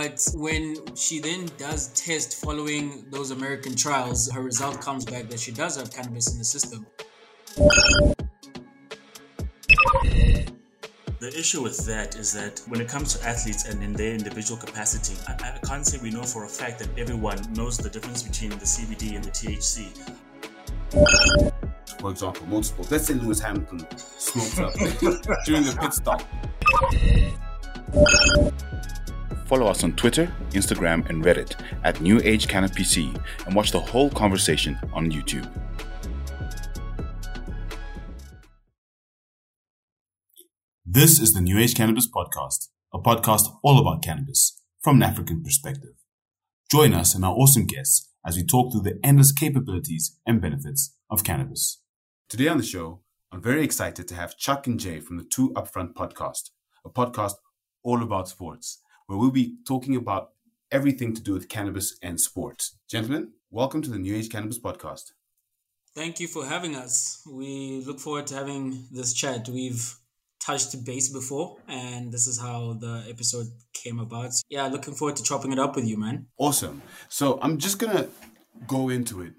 But when she then does test following those American trials, her result comes back that she does have cannabis in the system. The issue with that is that when it comes to athletes and in their individual capacity, I, I can't say we know for a fact that everyone knows the difference between the CBD and the THC. For example, motorsports. Let's say Lewis Hamilton smokes up during the pit stop. Follow us on Twitter, Instagram, and Reddit at New Age PC, and watch the whole conversation on YouTube. This is the New Age Cannabis Podcast, a podcast all about cannabis from an African perspective. Join us and our awesome guests as we talk through the endless capabilities and benefits of cannabis. Today on the show, I'm very excited to have Chuck and Jay from the Two Upfront podcast, a podcast all about sports, where we'll be talking about everything to do with cannabis and sports. Gentlemen, welcome to the New Age Cannabis Podcast. Thank you for having us. We look forward to having this chat. We've touched base before, and this is how the episode came about. Yeah, looking forward to chopping it up with you, man. Awesome. So I'm just gonna go into it.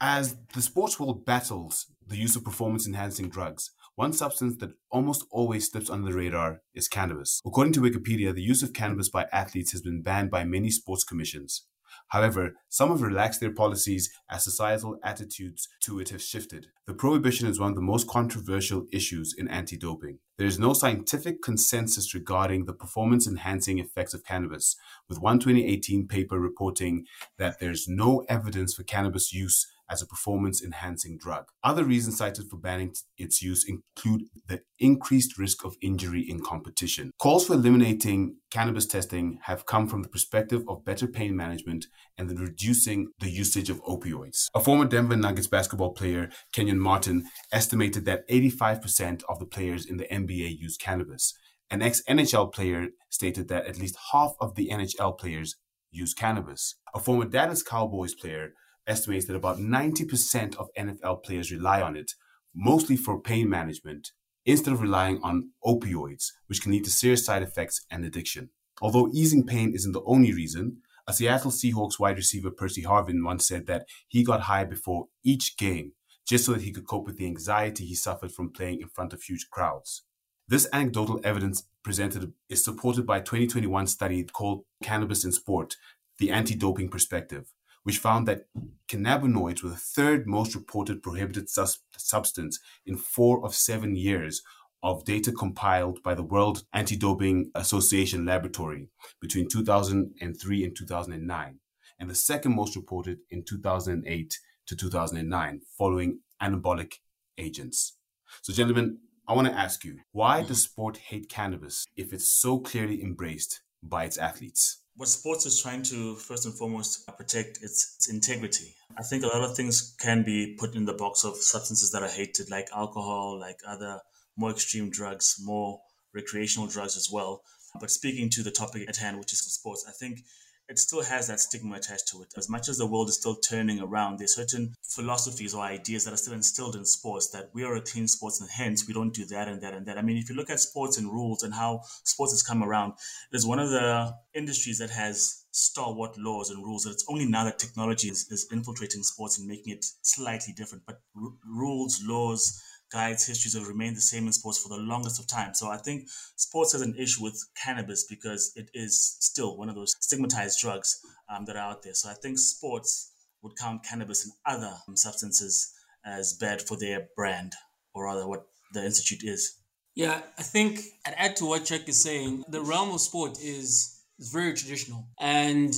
As the sports world battles the use of performance enhancing drugs, one substance that almost always slips under the radar is cannabis. According to Wikipedia, the use of cannabis by athletes has been banned by many sports commissions. However, some have relaxed their policies as societal attitudes to it have shifted. The prohibition is one of the most controversial issues in anti doping. There is no scientific consensus regarding the performance enhancing effects of cannabis, with one 2018 paper reporting that there's no evidence for cannabis use as a performance enhancing drug. Other reasons cited for banning its use include the increased risk of injury in competition. Calls for eliminating cannabis testing have come from the perspective of better pain management and then reducing the usage of opioids. A former Denver Nuggets basketball player, Kenyon Martin, estimated that 85% of the players in the NBA use cannabis. An ex NHL player stated that at least half of the NHL players use cannabis. A former Dallas Cowboys player estimates that about 90% of NFL players rely on it, mostly for pain management, instead of relying on opioids, which can lead to serious side effects and addiction. Although easing pain isn't the only reason, a Seattle Seahawks wide receiver Percy Harvin once said that he got high before each game just so that he could cope with the anxiety he suffered from playing in front of huge crowds. This anecdotal evidence presented is supported by a 2021 study called Cannabis in Sport, the Anti-Doping Perspective, which found that cannabinoids were the third most reported prohibited sus- substance in four of seven years of data compiled by the World Anti Doping Association Laboratory between 2003 and 2009, and the second most reported in 2008 to 2009, following anabolic agents. So, gentlemen, I want to ask you why does sport hate cannabis if it's so clearly embraced by its athletes? What sports is trying to first and foremost protect its, its, integrity. I think a lot of things can be put in the box of substances that are hated, like alcohol, like other more extreme drugs, more recreational drugs as well. But speaking to the topic at hand, which is sports, I think it still has that stigma attached to it. As much as the world is still turning around, there's certain philosophies or ideas that are still instilled in sports that we are a clean sports and hence we don't do that and that and that. I mean, if you look at sports and rules and how sports has come around, it is one of the industries that has stalwart laws and rules. And it's only now that technology is, is infiltrating sports and making it slightly different. But r- rules, laws, guides, histories have remained the same in sports for the longest of time. So I think sports has an issue with cannabis because it is still one of those stigmatized drugs um, that are out there. So I think sports would count cannabis and other substances as bad for their brand, or rather, what the institute is. Yeah, I think I'd add to what Chuck is saying. The realm of sport is is very traditional, and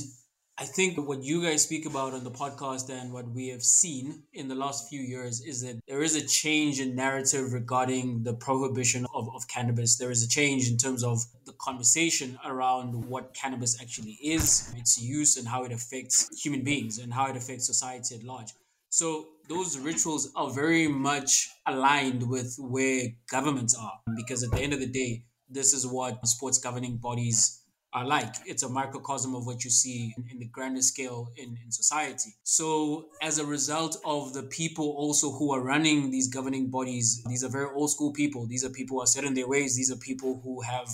I think what you guys speak about on the podcast and what we have seen in the last few years is that there is a change in narrative regarding the prohibition of, of cannabis. There is a change in terms of the conversation around what cannabis actually is, its use, and how it affects human beings and how it affects society at large. So those rituals are very much aligned with where governments are because at the end of the day, this is what sports governing bodies are like. It's a microcosm of what you see in, in, the grander scale in, in society. So, as a result of the people also who are running these governing bodies, these are very old school people. These are people who are set in their ways. These are people who have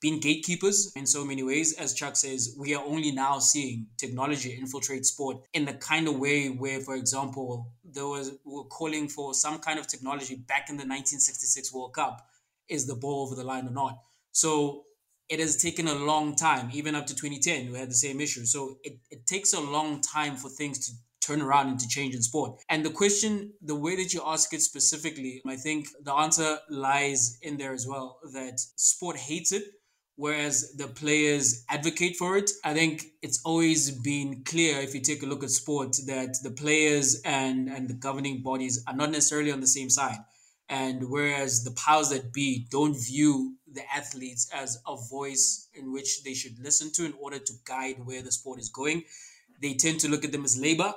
been gatekeepers in so many ways. As Chuck says, we are only now seeing technology infiltrate sport in the kind of way where, for example, there was we were calling for some kind of technology back in the 1966 World Cup. Is the ball over the line or not? So it has taken a long time, even up to 2010, we had the same issue. So it, it takes a long time for things to turn around and to change in sport. And the question, the way that you ask it specifically, I think the answer lies in there as well that sport hates it. Whereas the players advocate for it. I think it's always been clear if you take a look at sport that the players and, and the governing bodies are not necessarily on the same side. And whereas the powers that be don't view the athletes as a voice in which they should listen to in order to guide where the sport is going. They tend to look at them as labor.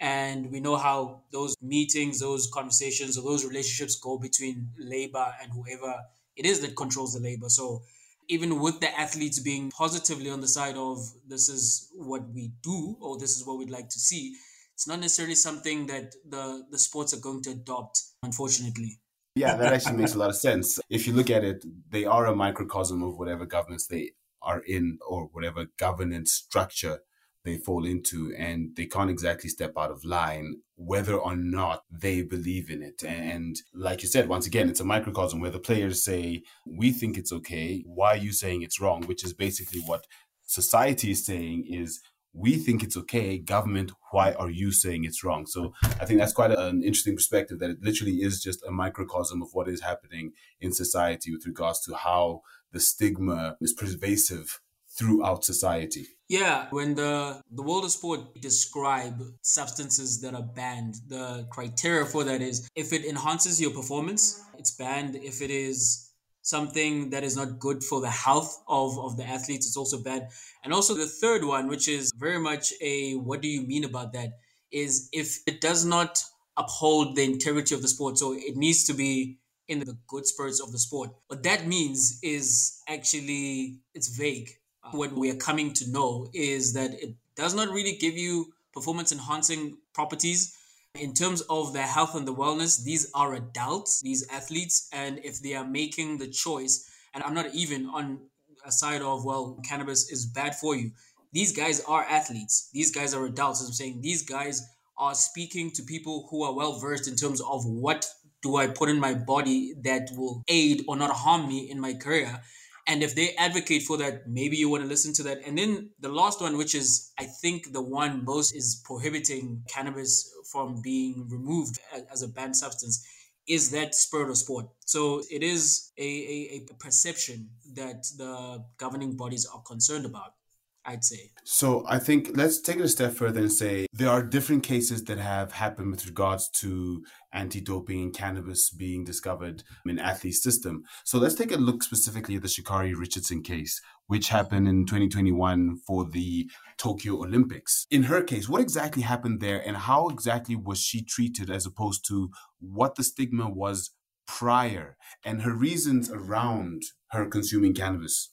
And we know how those meetings, those conversations, or those relationships go between labor and whoever it is that controls the labor. So even with the athletes being positively on the side of this is what we do or this is what we'd like to see, it's not necessarily something that the, the sports are going to adopt, unfortunately. Yeah, that actually makes a lot of sense. If you look at it, they are a microcosm of whatever governments they are in or whatever governance structure they fall into, and they can't exactly step out of line whether or not they believe in it. And like you said, once again, it's a microcosm where the players say, We think it's okay. Why are you saying it's wrong? Which is basically what society is saying is we think it's okay. Government, why are you saying it's wrong? So I think that's quite an interesting perspective that it literally is just a microcosm of what is happening in society with regards to how the stigma is pervasive throughout society. Yeah, when the the world of sport describe substances that are banned, the criteria for that is if it enhances your performance, it's banned. If it is something that is not good for the health of, of the athletes. It's also bad. And also the third one, which is very much a what do you mean about that, is if it does not uphold the integrity of the sport. So it needs to be in the good spirits of the sport. What that means is actually it's vague. What we are coming to know is that it does not really give you performance enhancing properties in terms of their health and the wellness, these are adults, these athletes, and if they are making the choice, and I'm not even on a side of, well, cannabis is bad for you. These guys are athletes. These guys are adults. As I'm saying, these guys are speaking to people who are well versed in terms of what do I put in my body that will aid or not harm me in my career. And if they advocate for that, maybe you want to listen to that. And then the last one, which is, I think, the one most is prohibiting cannabis from being removed as a banned substance, is that spirit of sport. So it is a, a, a perception that the governing bodies are concerned about. I'd say. So I think let's take it a step further and say there are different cases that have happened with regards to anti-doping and cannabis being discovered in athletes' system. So let's take a look specifically at the Sha'Carri Richardson case, which happened in 2021 for the Tokyo Olympics. In her case, what exactly happened there and how exactly was she treated as opposed to what the stigma was prior and her reasons around her consuming cannabis?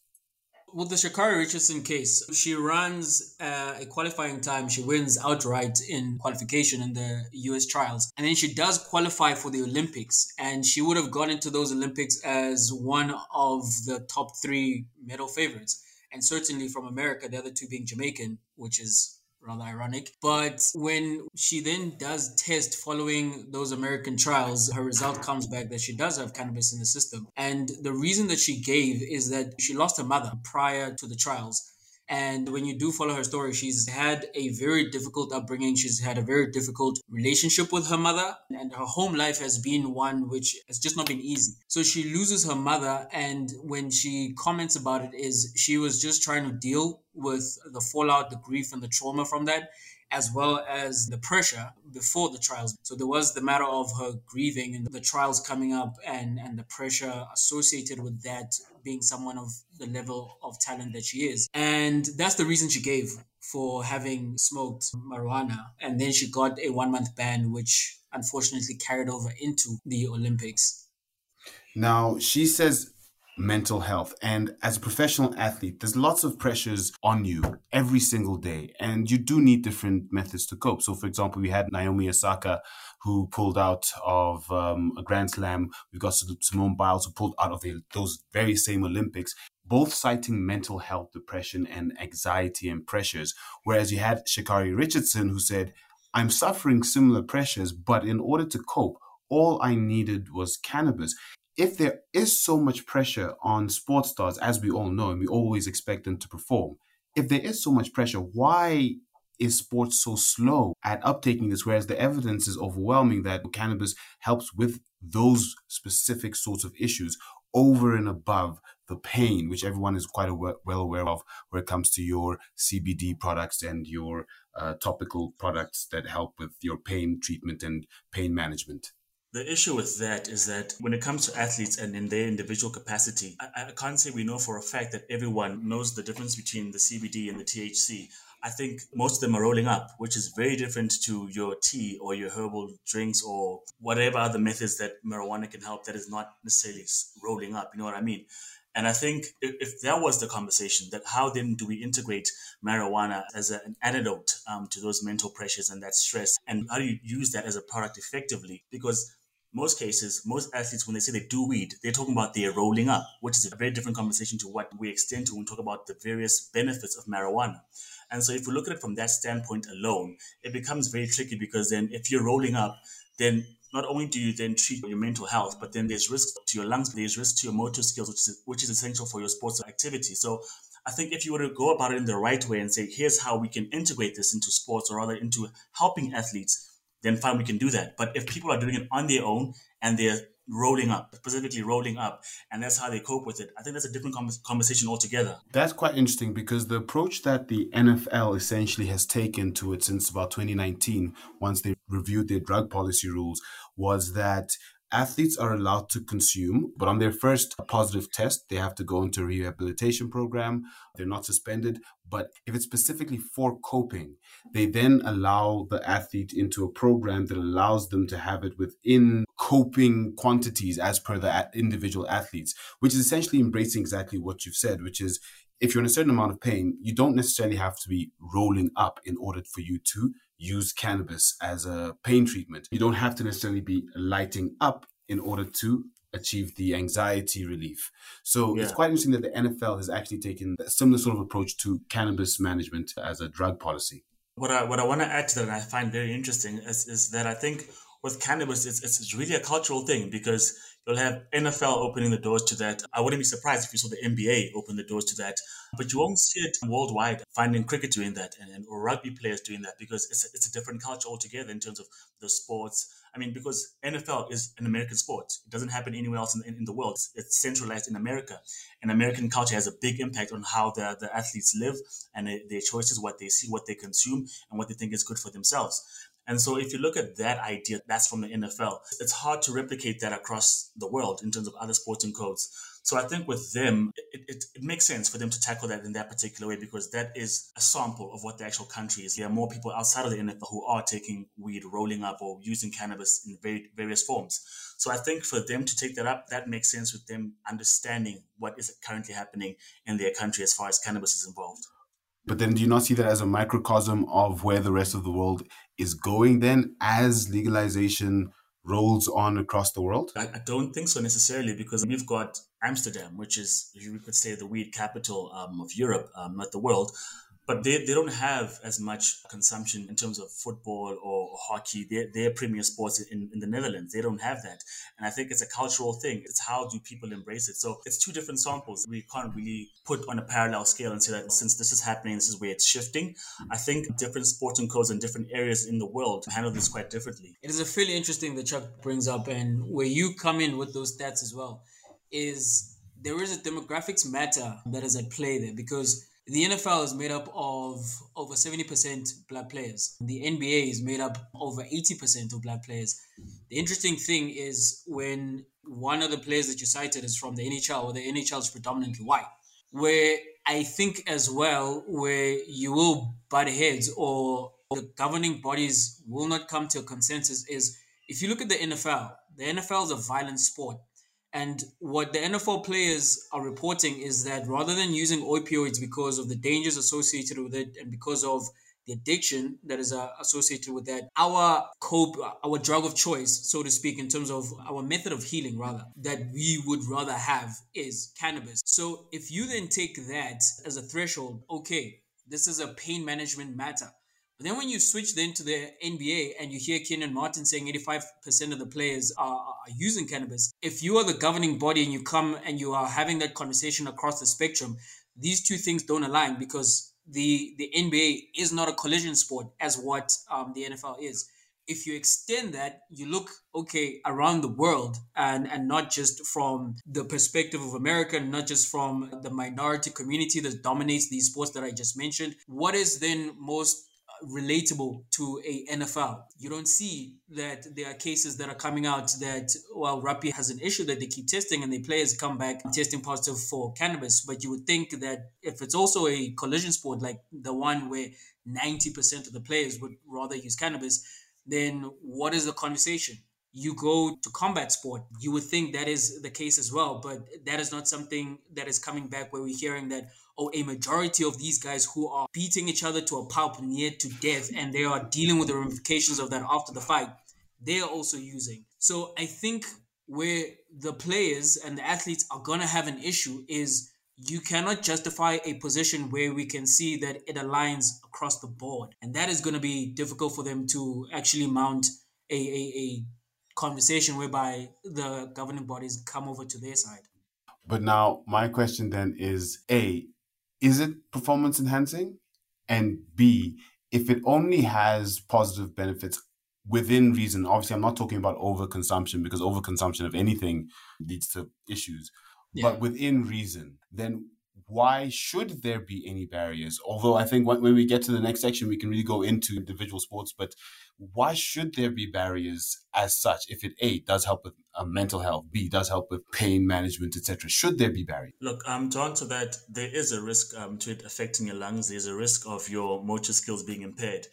With the Sha'Carri Richardson case, she runs uh, a qualifying time. She wins outright in qualification in the US trials. And then she does qualify for the Olympics. And she would have gone into those Olympics as one of the top three medal favorites. And certainly from America, the other two being Jamaican, which is rather ironic. But when she then does test following those American trials, her result comes back that she does have cannabis in the system. And the reason that she gave is that she lost her mother prior to the trials. And when you do follow her story, she's had a very difficult upbringing. She's had a very difficult relationship with her mother, and her home life has been one which has just not been easy. So she loses her mother, and when she comments about it, is she was just trying to deal with the fallout, the grief, and the trauma from that as well as the pressure before the trials. So there was the matter of her grieving and the trials coming up and, and the pressure associated with that being someone of the level of talent that she is. And that's the reason she gave for having smoked marijuana. And then she got a one month ban, which unfortunately carried over into the Olympics. Now, she says mental health. And as a professional athlete, there's lots of pressures on you every single day, and you do need different methods to cope. So, for example, we had Naomi Osaka who pulled out of um, a Grand Slam. We've got Simone Biles who pulled out of the, those very same Olympics. both citing mental health, depression, and anxiety and pressures. Whereas you had Sha'Carri Richardson who said, I'm suffering similar pressures, but in order to cope, all I needed was cannabis. If there is so much pressure on sports stars, as we all know, and we always expect them to perform, if there is so much pressure, why is sports so slow at uptaking this? Whereas the evidence is overwhelming that cannabis helps with those specific sorts of issues over and above the pain, which everyone is quite aware, well aware of, where it comes to your CBD products and your uh, topical products that help with your pain treatment and pain management. The issue with that is that when it comes to athletes and in their individual capacity, I, I, can't say we know for a fact that everyone knows the difference between the CBD and the THC. I think most of them are rolling up, which is very different to your tea or your herbal drinks or whatever other methods that marijuana can help that is not necessarily rolling up. You know what I mean? And I think if that was the conversation, that how then do we integrate marijuana as a, an antidote um, to those mental pressures and that stress? And how do you use that as a product effectively? Because most cases, most athletes, when they say they do weed, they're talking about they're rolling up, which is a very different conversation to what we extend to when we talk about the various benefits of marijuana. And so if we look at it from that standpoint alone, it becomes very tricky because then if you're rolling up, then not only do you then treat your mental health, but then there's risk to your lungs, there's risk to your motor skills, which is, which is essential for your sports activity. So I think if you were to go about it in the right way and say, here's how we can integrate this into sports or rather into helping athletes, then fine, we can do that. But if people are doing it on their own and they're rolling up, specifically rolling up, and that's how they cope with it. I think that's a different conversation altogether. That's quite interesting because the approach that the NFL essentially has taken to it since about 2019, once they reviewed their drug policy rules, was that athletes are allowed to consume, but on their first positive test, they have to go into a rehabilitation program. They're not suspended. But if it's specifically for coping, they then allow the athlete into a program that allows them to have it within coping quantities as per the individual athletes, which is essentially embracing exactly what you've said, which is if you're in a certain amount of pain, you don't necessarily have to be rolling up in order for you to use cannabis as a pain treatment. You don't have to necessarily be lighting up in order to achieve the anxiety relief. So yeah. it's quite interesting that the NFL has actually taken a similar sort of approach to cannabis management as a drug policy. What I, what I want to add to that, and I find very interesting, is, is that I think with cannabis, it's, it's really a cultural thing because You'll have NFL opening the doors to that. I wouldn't be surprised if you saw the NBA open the doors to that, but you won't see it worldwide. Finding cricket doing that and, and or rugby players doing that because it's a, it's a different culture altogether in terms of the sports. I mean, because NFL is an American sport. It doesn't happen anywhere else in, in, in the world. It's, it's, centralized in America. And American culture has a big impact on how the, the athletes live and their choices, what they see, what they consume, and what they think is good for themselves. And so if you look at that idea, that's from the NFL. It's hard to replicate that across the world in terms of other sporting codes. So I think with them, it, it, it, makes sense for them to tackle that in that particular way because that is a sample of what the actual country is. There are more people outside of the NFL who are taking weed, rolling up, or using cannabis in very, various forms. So I think for them to take that up, that makes sense with them understanding what is currently happening in their country as far as cannabis is involved. But then do you not see that as a microcosm of where the rest of the world is going then as legalization rolls on across the world? I, I don't think so necessarily because we've got Amsterdam, which is, you could say, the weed capital um, of Europe, um, not the world but they, they don't have as much consumption in terms of football or hockey. They're, they're premier sports in, in the Netherlands. They don't have that. And I think it's a cultural thing. It's how do people embrace it? So it's two different samples. We can't really put on a parallel scale and say that since this is happening, this is where it's shifting. I think different sporting codes and different areas in the world handle this quite differently. It is a fairly interesting that Chuck brings up and where you come in with those stats as well is there is a demographics matter that is at play there because the NFL is made up of over 70% black players. The NBA is made up over 80% of black players. The interesting thing is when one of the players that you cited is from the NHL, or the NHL is predominantly white, where I think as well, where you will butt heads or the governing bodies will not come to a consensus is if you look at the NFL, the NFL is a violent sport. And what the NFL players are reporting is that rather than using opioids because of the dangers associated with it and because of the addiction that is uh, associated with that, our cope, our drug of choice, so to speak, in terms of our method of healing, rather, that we would rather have is cannabis. So if you then take that as a threshold, okay, this is a pain management matter. But then when you switch then to the NBA and you hear Kenyon Martin saying 85% of the players are, are, using cannabis, if you are the governing body and you come and you are having that conversation across the spectrum, these two things don't align because the the NBA is not a collision sport as what um, the NFL is. If you extend that, you look okay around the world and and not just from the perspective of America, not just from the minority community that dominates these sports that I just mentioned. What is then most relatable to a NFL. You don't see that there are cases that are coming out that well, Rugby has an issue that they keep testing and the players come back testing positive for cannabis. But you would think that if it's also a collision sport like the one where 90% of the players would rather use cannabis, then what is the conversation? you go to combat sport, you would think that is the case as well. But that is not something that is coming back where we're hearing that, oh, a majority of these guys who are beating each other to a pulp near to death and they are dealing with the ramifications of that after the fight, they are also using. So I think where the players and the athletes are going to have an issue is you cannot justify a position where we can see that it aligns across the board. And that is going to be difficult for them to actually mount a, a, a conversation whereby the governing bodies come over to their side. But now, my question then is A, is it performance enhancing? And B, if it only has positive benefits within reason, obviously, I'm not talking about overconsumption because overconsumption of anything leads to issues, yeah. but within reason, then why should there be any barriers? Although I think when, when we get to the next section, we can really go into individual sports, but why should there be barriers as such if it a does help with uh, mental health b does help with pain management etc should there be barriers? Look um to answer that there is a risk um, to it affecting your lungs. There's a risk of your motor skills being impaired.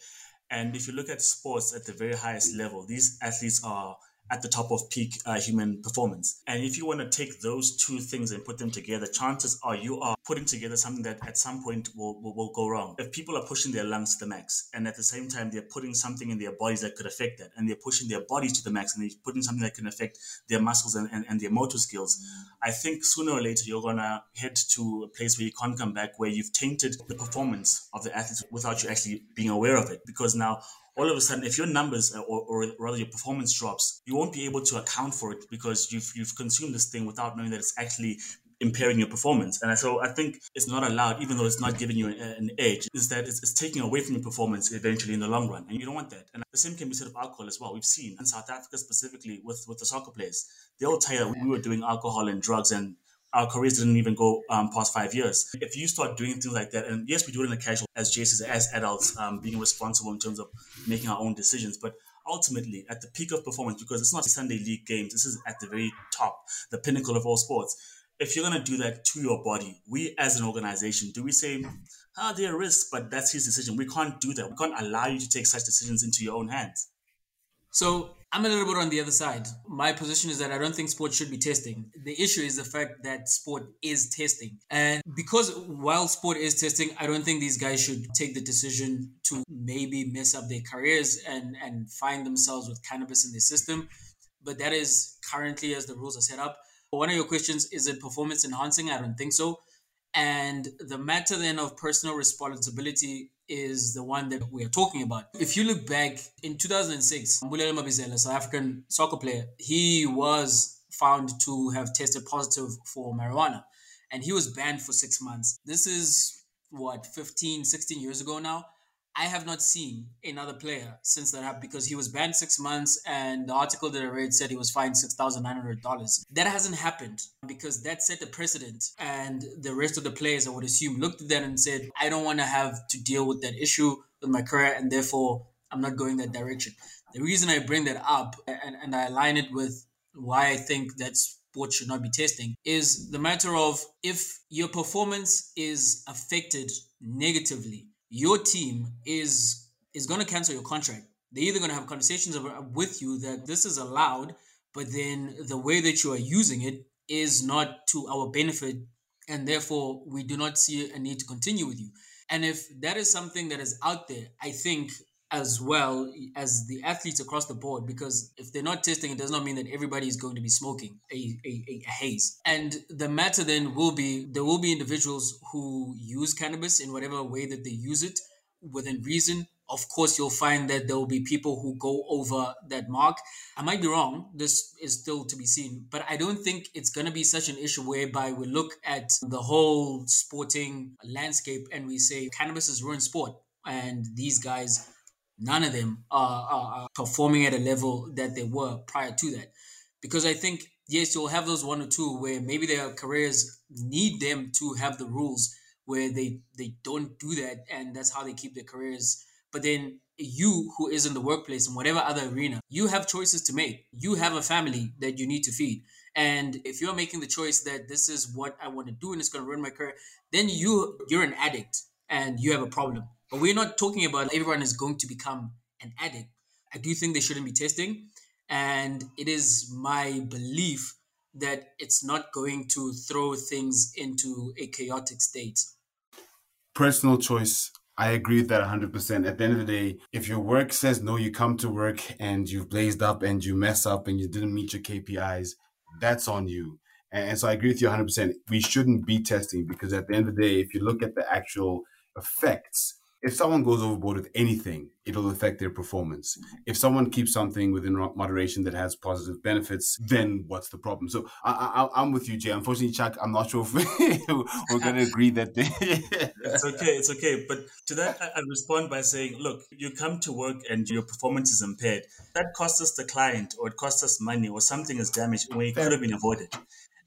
And if you look at sports at the very highest level these athletes are at the top of peak uh, human performance. And if you want to take those two things and put them together, chances are you are putting together something that at some point will, will, will, go wrong. If people are pushing their lungs to the max and at the same time they're putting something in their bodies that could affect that, and they're pushing their bodies to the max and they're putting something that can affect their muscles and, and, and their motor skills, I think sooner or later you're going to head to a place where you can't come back, where you've tainted the performance of the athletes without you actually being aware of it. Because now all of a sudden, if your numbers or, or rather your performance drops, you won't be able to account for it because you've you've consumed this thing without knowing that it's actually impairing your performance. And so I think it's not allowed, even though it's not giving you an, an edge, is that it's, it's, taking away from your performance eventually in the long run. And you don't want that. And the same can be said of alcohol as well. We've seen in South Africa specifically with, with the soccer players, they all tell you that we were doing alcohol and drugs and our careers didn't even go um, past five years. If you start doing things like that, and yes, we do it in a casual, as Jace as adults, um, being responsible in terms of making our own decisions, but ultimately at the peak of performance, because it's not Sunday league games, this is at the very top, the pinnacle of all sports. If you're going to do that to your body, we as an organization, do we say, ah, oh, there are risks, but that's his decision. We can't do that. We can't allow you to take such decisions into your own hands. So I'm a little bit on the other side. My position is that I don't think sport should be testing. The issue is the fact that sport is testing. And because while sport is testing, I don't think these guys should take the decision to maybe mess up their careers and, and find themselves with cannabis in their system. But that is currently as the rules are set up. One of your questions is it performance enhancing? I don't think so. And the matter then of personal responsibility is the one that we are talking about. If you look back in 2006, Mbulelo Mabizela, South African soccer player, he was found to have tested positive for marijuana and he was banned for six months. This is what, 15, 16 years ago now. I have not seen another player since that happened because he was banned six months, and the article that I read said he was fined six thousand nine hundred dollars. That hasn't happened because that set a precedent, and the rest of the players, I would assume, looked at that and said, "I don't want to have to deal with that issue with my career, and therefore I'm not going that direction." The reason I bring that up and, and I align it with why I think that sports should not be testing is the matter of if your performance is affected negatively your team is is going to cancel your contract. They're either going to have conversations with you that this is allowed, but then the way that you are using it is not to our benefit, and therefore we do not see a need to continue with you. And if that is something that is out there, I think as well as the athletes across the board because if they're not testing it does not mean that everybody is going to be smoking a, a, a, haze. And the matter then will be there will be individuals who use cannabis in whatever way that they use it within reason. Of course you'll find that there will be people who go over that mark. I might be wrong. This is still to be seen. But i don't think it's going to be such an issue whereby we look at the whole sporting landscape and we say cannabis has ruined sport and these guys none of them are, are, are performing at a level that they were prior to that. Because I think, yes, you'll have those one or two where maybe their careers need them to have the rules where they, they don't do that and that's how they keep their careers. But then you who is in the workplace in whatever other arena, you have choices to make. You have a family that you need to feed. And if you're making the choice that this is what I want to do and it's going to ruin my career, then you you're an addict and you have a problem. But we're not talking about everyone is going to become an addict. I do think they shouldn't be testing. And it is my belief that it's not going to throw things into a chaotic state. Personal choice. I agree with that 100%. At the end of the day, if your work says no, you come to work and you've blazed up and you mess up and you didn't meet your KPIs, that's on you. And so I agree with you 100%. We shouldn't be testing because at the end of the day, if you look at the actual effects, if someone goes overboard with anything, it'll affect their performance. Mm-hmm. If someone keeps something within moderation that has positive benefits, then what's the problem? So I, am with you, Jay. Unfortunately, Chuck, I'm not sure if we're going to agree that. it's okay. It's okay. But to that, I, I respond by saying, look, you come to work and your performance is impaired. That costs us the client, or it costs us money, or something is damaged when it could have been avoided.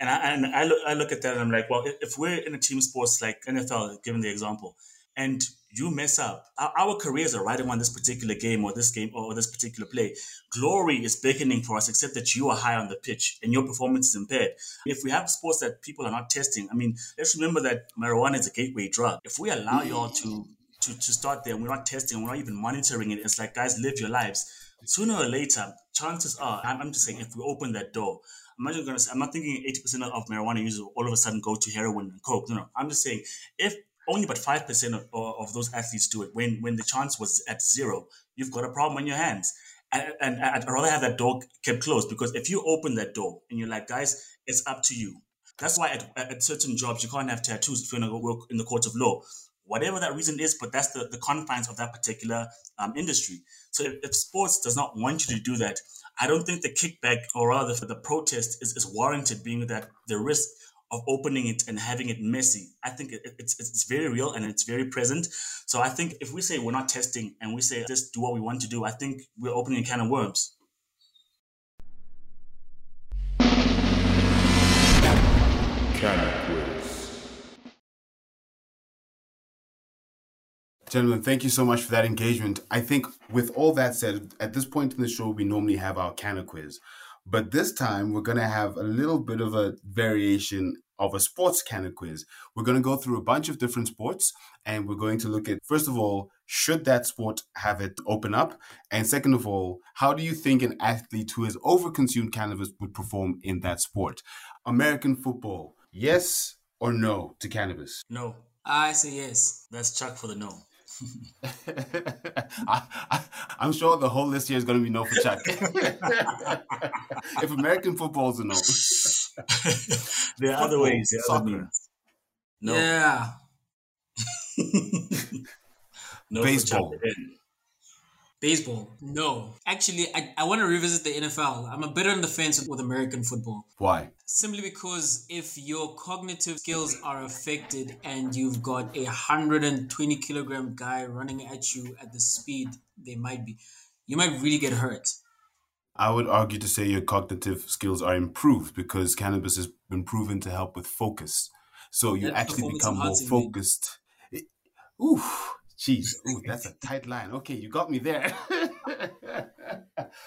And I, and I look, I look at that and I'm like, well, if we're in a team sports like NFL, given the example, and you mess up. Our, our, careers are riding on this particular game or this game or this particular play. Glory is beckoning for us, except that you are high on the pitch and your performance is impaired. If we have sports that people are not testing, I mean, let's remember that marijuana is a gateway drug. If we allow y'all to to, to start there, we're not testing, we're not even monitoring it. It's like, guys, live your lives. Sooner or later, chances are, I'm, I'm just saying, if we open that door, I'm not going to I'm not thinking 80% of marijuana users all of a sudden go to heroin and coke. No, no. I'm just saying, if only about 5% of, of those athletes do it. When, when the chance was at zero, you've got a problem on your hands. And, and I'd rather have that door kept closed because if you open that door and you're like, guys, it's up to you. That's why at, at certain jobs, you can't have tattoos if you're going to work in the court of law. Whatever that reason is, but that's the, the confines of that particular um, industry. So if, if sports does not want you to do that, I don't think the kickback or rather the protest is, is warranted, being that the risk of opening it and having it messy. I think it, it's it's very real and it's very present. So I think if we say we're not testing and we say just do what we want to do, I think we're opening a can of worms. Gentlemen, thank you so much for that engagement. I think, with all that said, at this point in the show, we normally have our Canna quiz. But this time, we're going to have a little bit of a variation of a sports Canna quiz. We're going to go through a bunch of different sports and we're going to look at, first of all, should that sport have it open up? And second of all, how do you think an athlete who has overconsumed cannabis would perform in that sport? American football, yes or no to cannabis? No. I say yes. That's Chuck for the no. I, am sure the whole list here is going to be no for Chuck. if American football is a no, there are other ways. There are other No. Yeah. no Baseball. Baseball, no. Actually, I, I want to revisit the NFL. I'm a bit on the fence with American football. Why? Simply because if your cognitive skills are affected and you've got a 120 kilogram guy running at you at the speed they might be, you might really get hurt. I would argue to say your cognitive skills are improved because cannabis has been proven to help with focus. So you that actually become more focused. It, oof Jeez, ooh, that's a tight line. Okay, you got me there.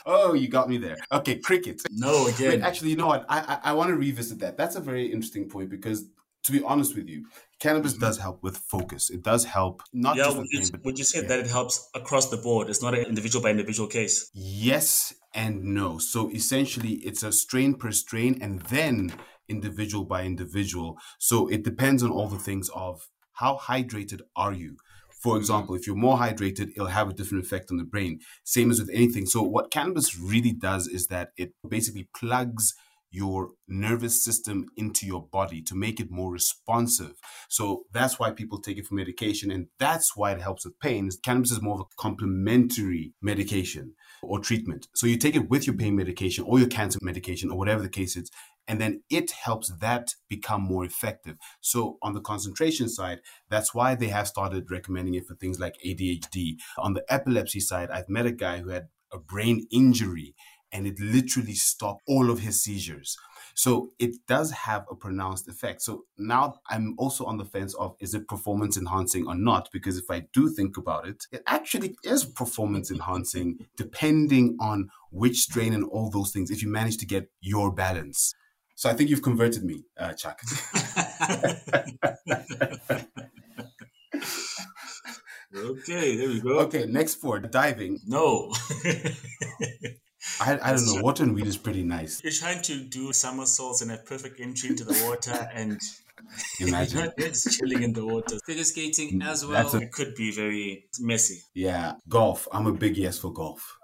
oh, you got me there. Okay, cricket. No, again. Wait, actually, you know what? I I, I want to revisit that. That's a very interesting point because, to be honest with you, cannabis mm-hmm. does help with focus. It does help not yeah, just would you, pain, would you say yeah. that it helps across the board? It's not an individual by individual case. Yes and no. So essentially, it's a strain per strain, and then individual by individual. So it depends on all the things of how hydrated are you? For example, if you're more hydrated, it'll have a different effect on the brain. Same as with anything. So, what cannabis really does is that it basically plugs your nervous system into your body to make it more responsive. So that's why people take it for medication and that's why it helps with pain. Cannabis is more of a complementary medication or treatment. So you take it with your pain medication or your cancer medication or whatever the case is and then it helps that become more effective. So on the concentration side, that's why they have started recommending it for things like ADHD. On the epilepsy side, I've met a guy who had a brain injury and it literally stopped all of his seizures. So it does have a pronounced effect. So now I'm also on the fence of is it performance enhancing or not? Because if I do think about it, it actually is performance enhancing depending on which strain and all those things, if you manage to get your balance. So I think you've converted me, uh, Chuck. okay, there we go. Okay, next sport, diving. No. I, I don't know. Water and weed is pretty nice. You're trying to do somersaults and a perfect entry into the water, and Imagine. you're just chilling in the water. Figure skating as well. That's a- It could be very messy. Yeah, golf. I'm a big yes for golf.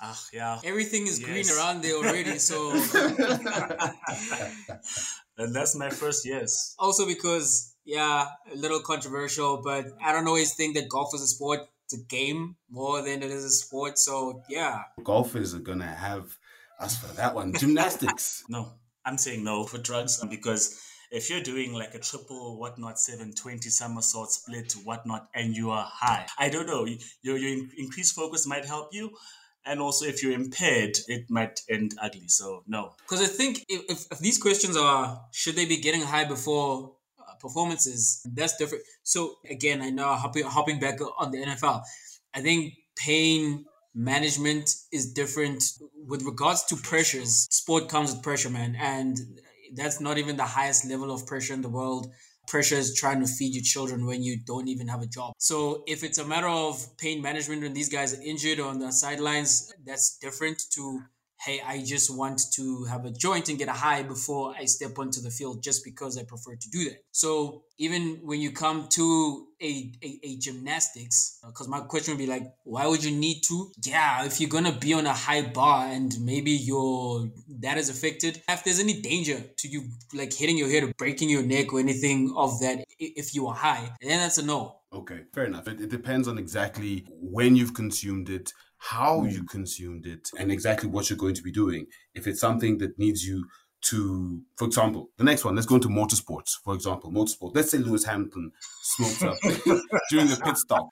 Ah, yeah. Everything is green around there already. So And that's my first yes. also because yeah, a little controversial, but I don't always think that golf is a sport. It's a game more than it is a sport. So yeah, Golfers are gonna have us for that one. Gymnastics. No, I'm saying no for drugs because if you're doing like a triple whatnot 720 somersault split whatnot and you are high, I don't know, you- your, your in- increased focus might help you. And also, if you're impaired, it might end ugly. So, no. because I think if, if, if these questions are should they be getting high before performances, that's different. So again, I know hopping hopping back on the NFL, I think pain management is different with regards to pressures. Sport comes with pressure, man, and that's not even the highest level of pressure in the world. Pressure is trying to feed your children when you don't even have a job. So if it's a matter of pain management when these guys are injured or on the sidelines, that's different to hey, I just want to have a joint and get a high before I step onto the field just because I prefer to do that. So even when you come to a, a, a gymnastics, uh, because my question would be like, why would you need to? Yeah, if you're gonna be on a high bar and maybe your that is affected, if there's any danger to you like hitting your head or breaking your neck or anything of that, if you are high, then that's a no. Okay, fair enough. It, it depends on exactly when you've consumed it, how hmm. you consumed it, and exactly what you're going to be doing. If it's something that needs you to, for example, the next one, let's go into motorsports. For example, motorsport. Let's say Lewis Hamilton smokes up during the pit stop.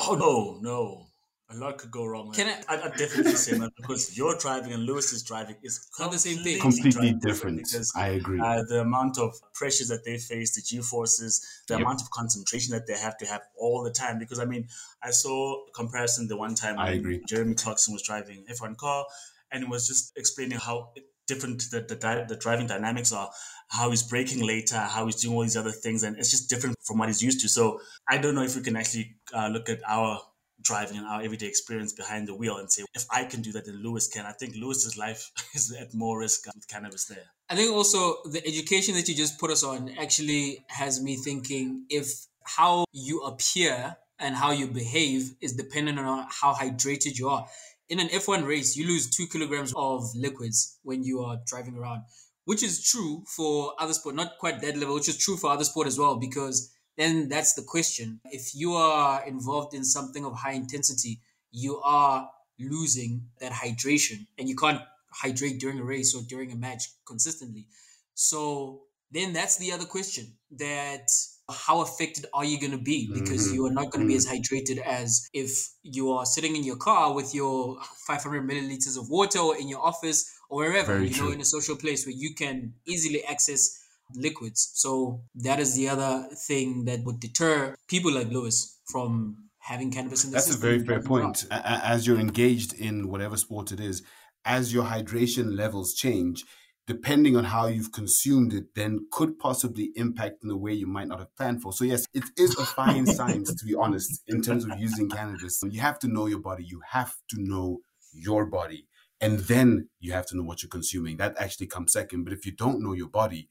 Oh, no, no. A lot could go wrong. Can I- I'd, I'd definitely say no because you're driving and Lewis is driving is Not the same thing. Completely different. Because I agree. uh, the amount of pressures that they face, the G forces, the Yep. amount of concentration that they have to have all the time. Because I mean, I saw a comparison the one time I agree. Jeremy Clarkson was driving F1 car, and it was just explaining how different the the, di- the driving dynamics are, how he's braking later, how he's doing all these other things, and it's just different from what he's used to. So I don't know if we can actually uh, look at our driving and our everyday experience behind the wheel and say if I can do that, then Lewis can. I think Lewis's life is at more risk with cannabis there. I think also the education that you just put us on actually has me thinking if how you appear and how you behave is dependent on how hydrated you are. In an F1 race, you lose two kilograms of liquids when you are driving around, which is true for other sport, not quite that level, which is true for other sport as well, because then that's the question. If you are involved in something of high intensity, you are losing that hydration and you can't hydrate during a race or during a match consistently. So then that's the other question that how affected are you going to be because Mhm. you are not going to be as hydrated as if you are sitting in your car with your 500 milliliters of water or in your office or wherever Very you know true. in a social place where you can easily access liquids so that is the other thing that would deter people like lewis from having cannabis in the That's a very fair point. A- a- As you're engaged in whatever sport it is, as your hydration levels change, depending on how you've consumed it, then could possibly impact in a way you might not have planned for. So, yes, it is a fine science, to be honest, in terms of using cannabis. You have to know your body, you have to know your body, and then you have to know what you're consuming. That actually comes second. But if you don't know your body,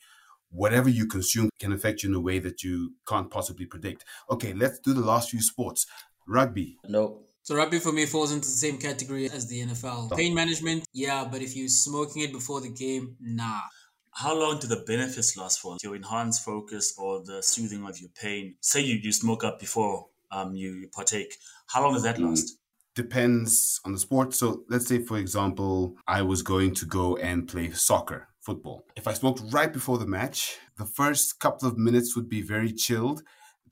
whatever you consume can affect you in a way that you can't possibly predict. Okay, let's do the last few sports. Rugby. No. So rugby for me falls into the same category as the NFL. Pain management, yeah, but if you're smoking it before the game, nah. How long do the benefits last for? Your enhanced focus or the soothing of your pain? Say you, you smoke up before um, you partake. How long does that Mm. last? Depends on the sport. So let's say, for example, I was going to go and play soccer, football. If I smoked right before the match, the first couple of minutes would be very chilled.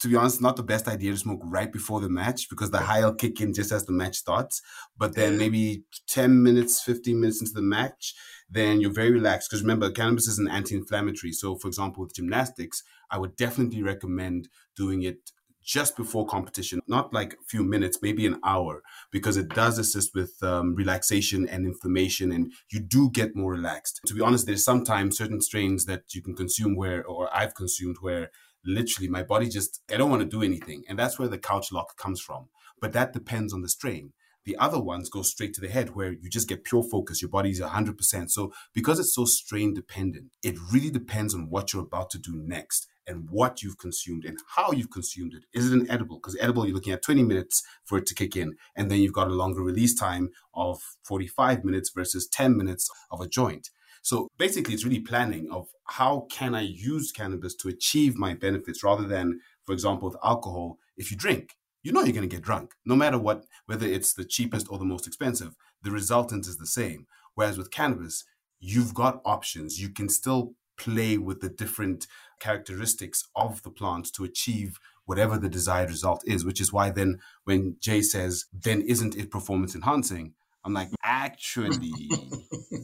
To be honest, not the best idea to smoke right before the match because the high will kick in just as the match starts. But then maybe 10 minutes, 15 minutes into the match, then you're very relaxed. Because remember, cannabis is an anti inflammatory. So, for example, with gymnastics, I would definitely recommend doing it just before competition, not like a few minutes, maybe an hour, because it does assist with um, relaxation and inflammation, and you do get more relaxed. To be honest, there's sometimes certain strains that you can consume where, or I've consumed where literally my body just, I don't want to do anything. And that's where the couch lock comes from. But that depends on the strain. The other ones go straight to the head where you just get pure focus. Your body's 100%. So because it's so strain dependent, it really depends on what you're about to do next and what you've consumed and how you've consumed it. Is it an edible? Because edible, you're looking at 20 minutes for it to kick in. And then you've got a longer release time of 45 minutes versus 10 minutes of a joint. So basically, it's really planning of how can I use cannabis to achieve my benefits rather than, for example, with alcohol, if you drink, you know you're going to get drunk, no matter what, whether it's the cheapest or the most expensive. The resultant is the same. Whereas with cannabis, you've got options. You can still play with the different characteristics of the plant to achieve whatever the desired result is, which is why then when Jay says, then isn't it performance enhancing? I'm like, actually,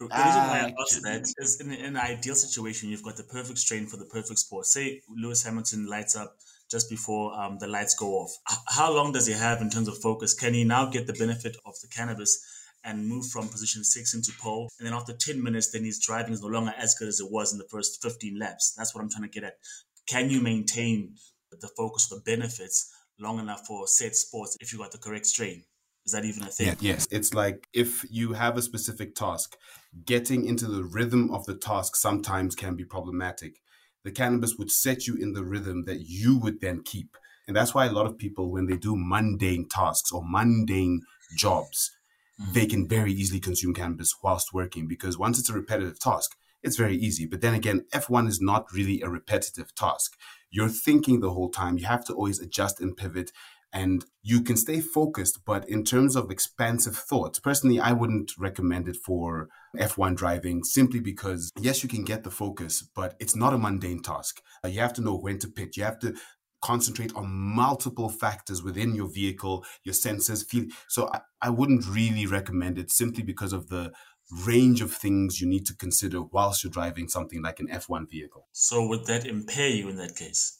The reason why I asked that is in, in an ideal situation, you've got the perfect strain for the perfect sport. Say Lewis Hamilton lights up just before um, the lights go off. How long does he have in terms of focus? Can he now get the benefit of the cannabis and move from position six into pole? And then after 10 minutes, then his driving is no longer as good as it was in the first 15 laps. That's what I'm trying to get at. Can you maintain the focus, the benefits long enough for said sports if you got the correct strain? Is that even a thing? Yeah, yes. It's like if you have a specific task, getting into the rhythm of the task sometimes can be problematic. The cannabis would set you in the rhythm that you would then keep. And that's why a lot of people, when they do mundane tasks or mundane jobs, Mm-hmm. they can very easily consume cannabis whilst working because once it's a repetitive task, it's very easy. But then again, F1 is not really a repetitive task. You're thinking the whole time. You have to always adjust and pivot and you can stay focused. But in terms of expansive thoughts, personally, I wouldn't recommend it for F1 driving simply because, yes, you can get the focus, but it's not a mundane task. You have to know when to pitch. You have to concentrate on multiple factors within your vehicle, your sensors, feel. So I, I wouldn't really recommend it simply because of the range of things you need to consider whilst you're driving something like an F1 vehicle. So would that impair you in that case?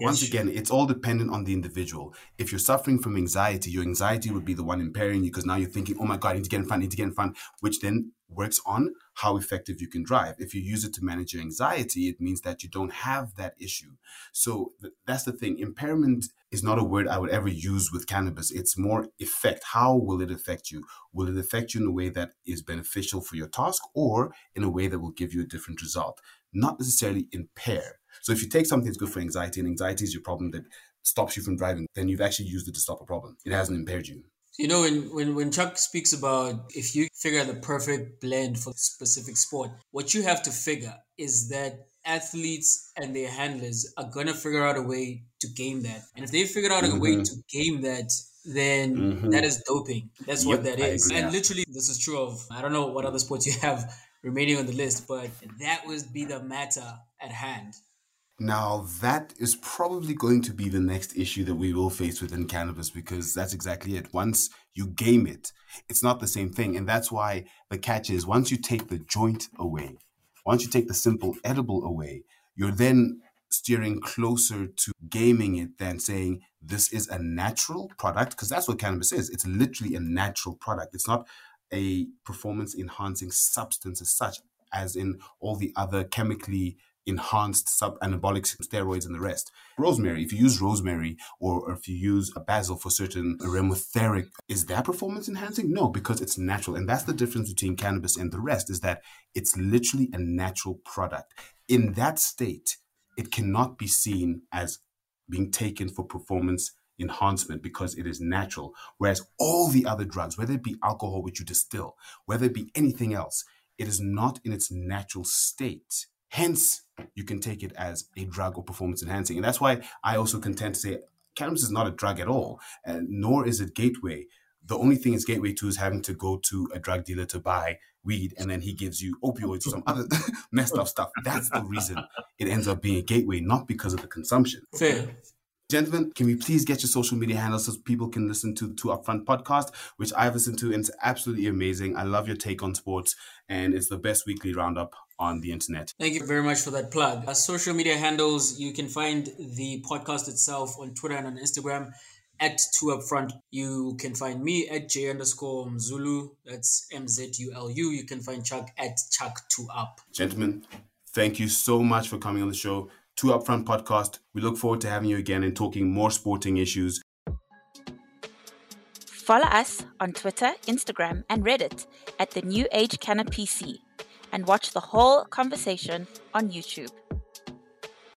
Once again, it's all dependent on the individual. If you're suffering from anxiety, your anxiety would be the one impairing you because now you're thinking, oh my God, I need to get in front, I need to get in front, which then works on how effective you can drive. If you use it to manage your anxiety, it means that you don't have that issue. So th- that's the thing. Impairment is not a word I would ever use with cannabis. It's more effect. How will it affect you? Will it affect you in a way that is beneficial for your task or in a way that will give you a different result? Not necessarily impair. So if you take something that's good for anxiety and anxiety is your problem that stops you from driving, then you've actually used it to stop a problem. It hasn't impaired you. You know, when, when, when Chuck speaks about if you figure out the perfect blend for a specific sport, what you have to figure is that athletes and their handlers are going to figure out a way to game that. And if they figure out a way Mhm. to game that, then Mhm. that is doping. That's what Yep, that I is. And literally, this is true of, I don't know what other sports you have remaining on the list, but that would be the matter at hand. Now, that is probably going to be the next issue that we will face within cannabis because that's exactly it. Once you game it, it's not the same thing. And that's why the catch is once you take the joint away, once you take the simple edible away, you're then steering closer to gaming it than saying this is a natural product because that's what cannabis is. It's literally a natural product. It's not a performance enhancing substance as such, as in all the other chemically enhanced sub anabolic steroids and the rest. Rosemary, if you use rosemary or, if you use a basil for certain aromatheric, is that performance enhancing? No, because it's natural. And that's the difference between cannabis and the rest is that it's literally a natural product. in that state, it cannot be seen as being taken for performance enhancement because it is natural. Whereas all the other drugs, whether it be alcohol, which you distill, whether it be anything else, it is not in its natural state. Hence, you can take it as a drug or performance enhancing. And that's why I also contend to say cannabis is not a drug at all, and nor is it gateway. The only thing it's gateway to is having to go to a drug dealer to buy weed and then he gives you opioids or some other messed up stuff. That's the reason it ends up being a gateway, not because of the consumption. Fair. Gentlemen, can we please get your social media handles so people can listen to the Two Upfront podcast, which I've listened to and it's absolutely amazing. I love your take on sports and it's the best weekly roundup on the internet. Thank you very much for that plug. As social media handles, you can find the podcast itself on Twitter and on Instagram at two upfront. You can find me at J underscore Mzulu. That's M Z U L U. You can find Chuck at Chuck two up. Gentlemen, thank you so much for coming on the show. Two Upfront podcast. We look forward to having you again and talking more sporting issues. Follow us on Twitter, Instagram, and Reddit at the New Age Canna PC and watch the whole conversation on YouTube.